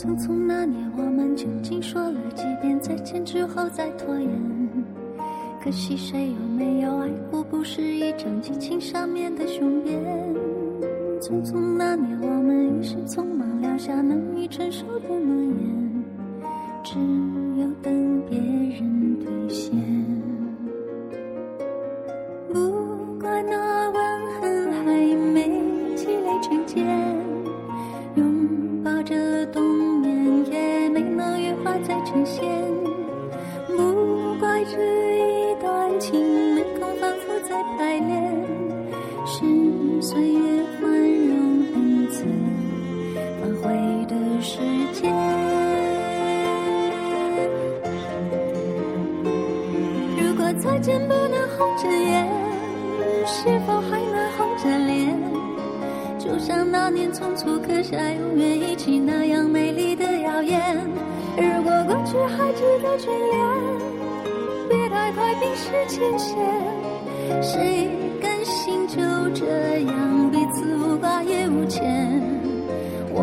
匆匆那年，我们究竟说了几遍再见之后再拖延？可惜谁有没有爱过？不是一张激情上面的雄辩。匆匆那年，我们一时匆忙撂下难以承受的诺言，只有等别人兑现。再见不能红着眼，是否还能红着脸？就像那年匆促刻下永远一起那样美丽的谣言。如果过去还值得眷恋，别太快冰释前嫌。谁甘心就这样彼此无挂也无牵？我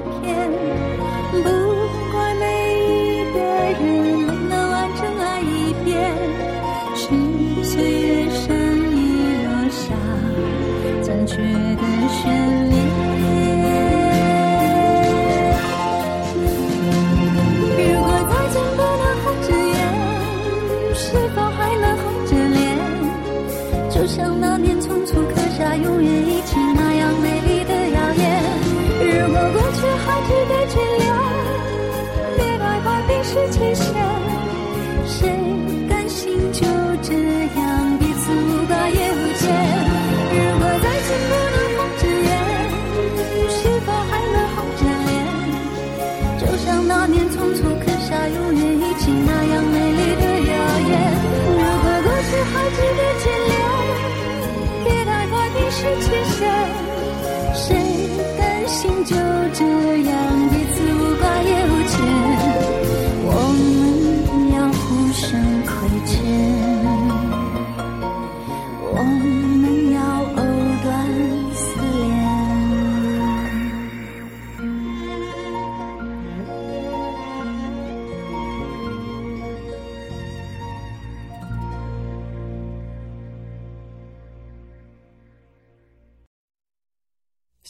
照片。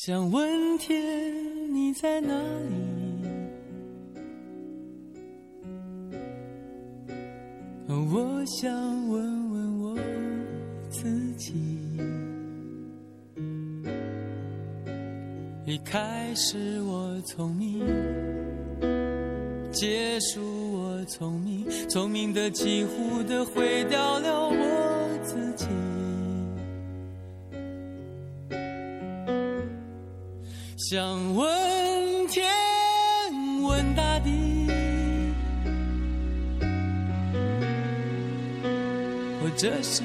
想问天你在哪里？我想问问我自己。一开始我聪明，结束我聪明，聪明的几乎的毁掉了我自己。想问天，问大地，或者是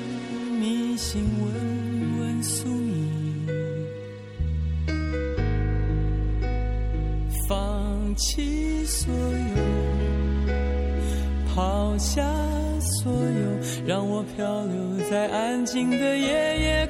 迷信问问宿命，放弃所有，抛下所有，让我漂流在安静的夜夜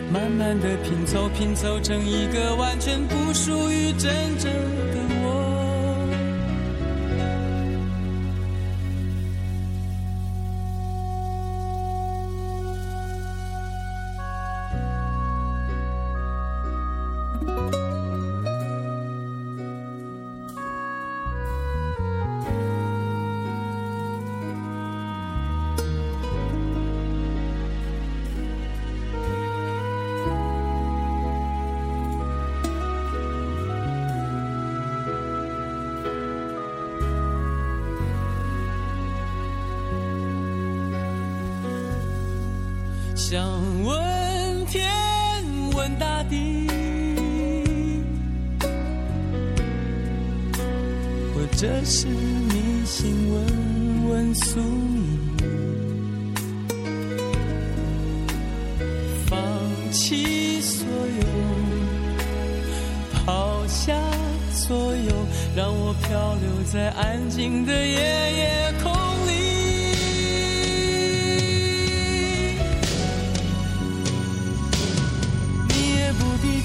慢慢的拼凑，拼凑成一个完全不属于真正的我。想问天，问大地，或者是迷信，问问宿命，放弃所有，抛下所有，让我漂流在安静的夜夜空。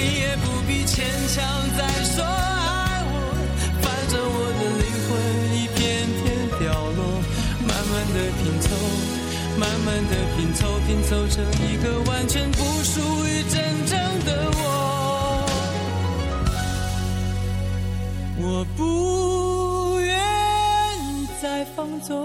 你也不必牵强再说爱我，反正我的灵魂一片片掉落，慢慢的拼凑，慢慢的拼凑，拼凑成一个完全不属于真正的我。我不愿再放纵，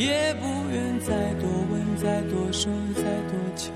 也不愿再多问，再多说，再多求。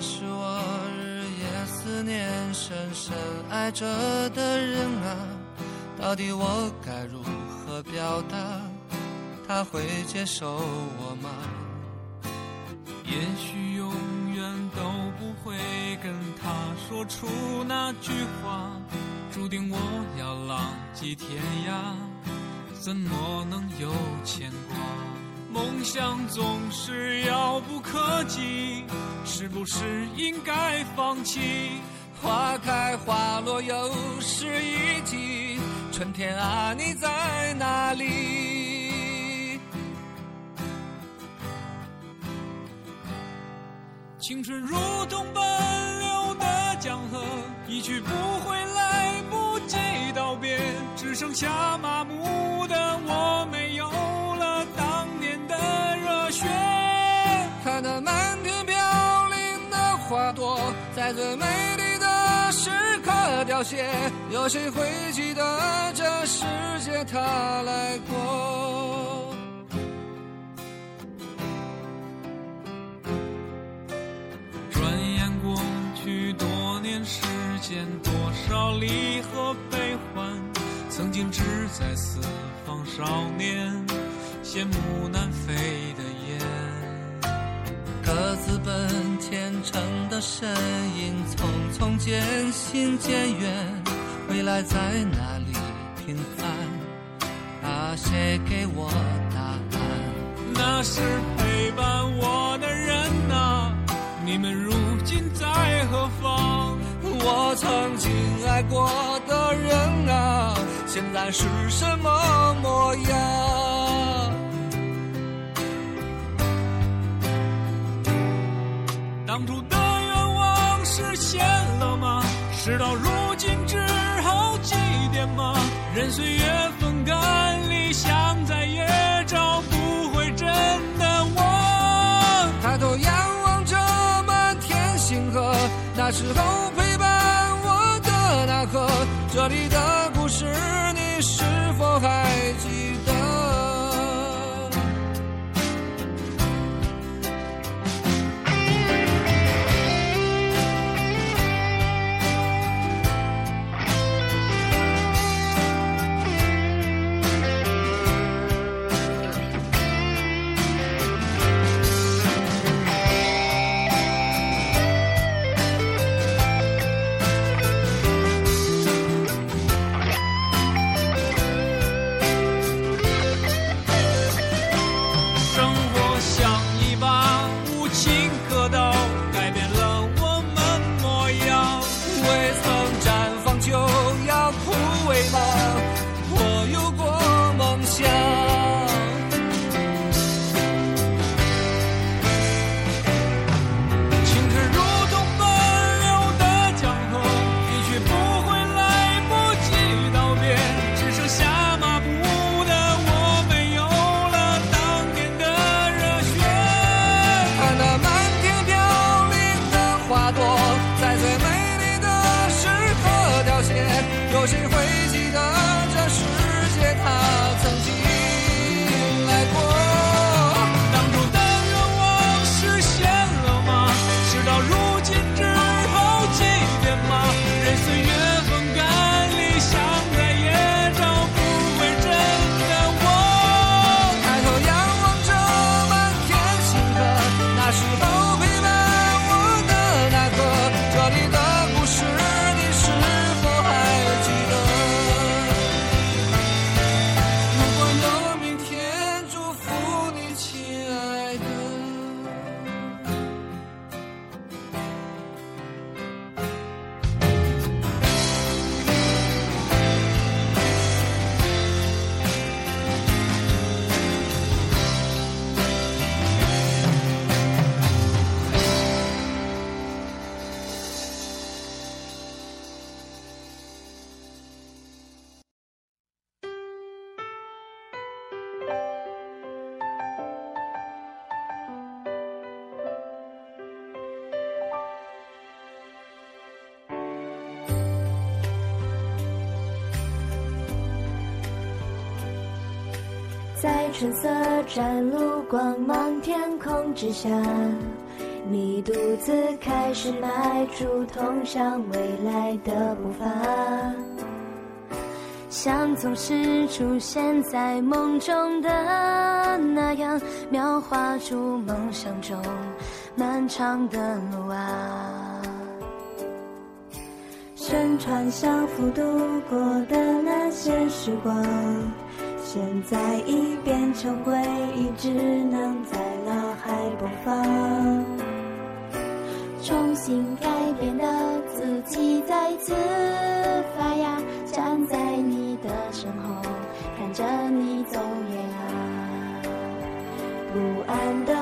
是我日夜思念、深深爱着的人啊，到底我该如何表达？他会接受我吗？也许永远都不会跟他说出那句话，注定我要浪迹天涯，怎么能有牵挂？梦想总是遥不可及，是不是应该放弃？花开花落又是一季，春天啊，你在哪里？青春如同奔流的江河，一去不回，来不及道别，只剩下麻木的我，没有在最美丽的时刻凋谢，有谁会记得这世界它来过？转眼过去多年时间，多少离合悲欢，曾经志在四方少年，羡慕南飞的的身影，匆匆渐行渐远，未来在哪里平凡？啊，谁给我答案？那是陪伴我的人呐、你们如今在何方？我曾经爱过的人啊，现在是什么模样？当初的实现了吗？事到如今只好祭奠吗？任岁月风干，理想再也找不回真的我。抬头仰望着满天星河，那时候陪伴我的那颗，这里的故事你是否还记橙色展露光芒天空之下，你独自开始迈出通向未来的步伐，像总是出现在梦中的那样，描画出梦想中漫长的路啊。身穿校服度过的那些时光，现在已变成回忆，只能在脑海播放。重新改变的自己再次发芽，站在你的身后，看着你走远啊。不安的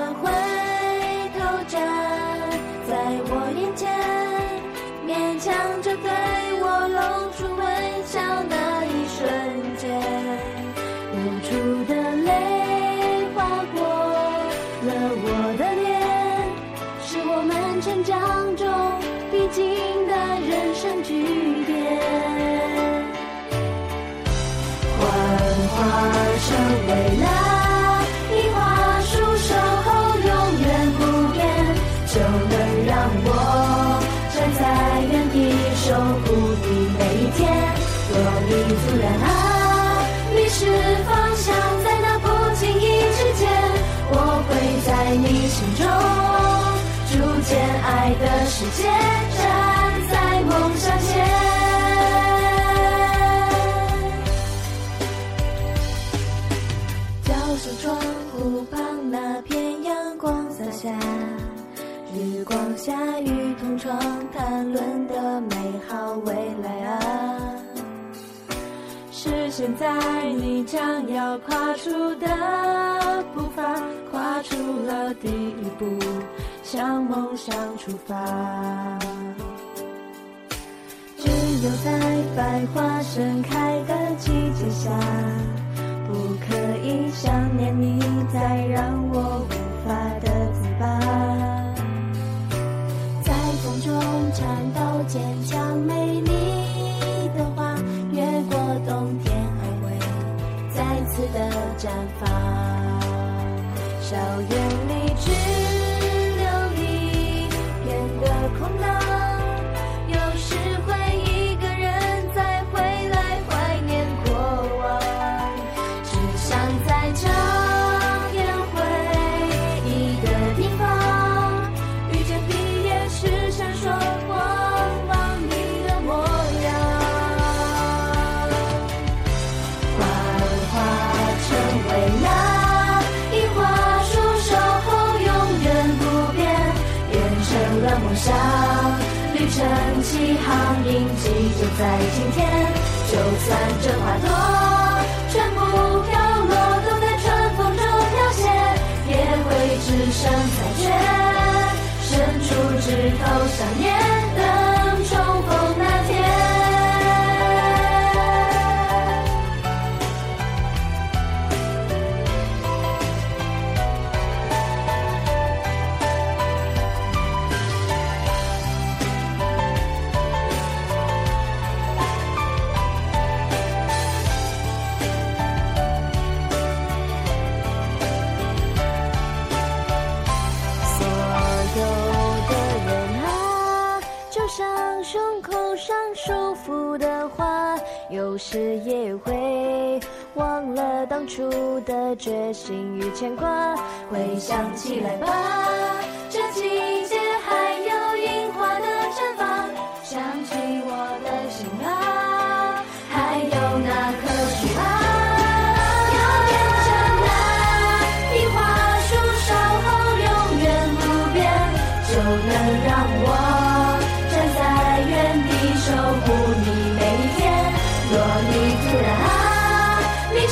就能让我站在原地守护你每一天。若你突然啊迷失下雨同窗谈论的美好未来啊，是现在你将要跨出的步伐，跨出了第一步，向梦想出发。只有在百花盛开的季节下，不可以想念你，再让我坚强美丽的花，越过冬天还会再次的绽放。哦想念有时也会忘了当初的决心与牵挂。回想起来吧，这季节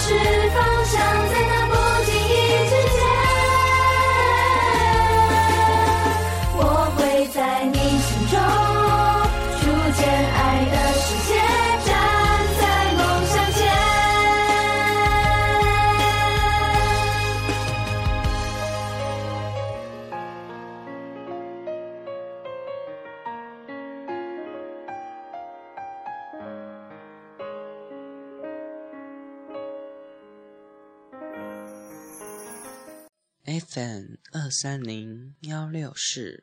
迷 FM 二三零幺六四。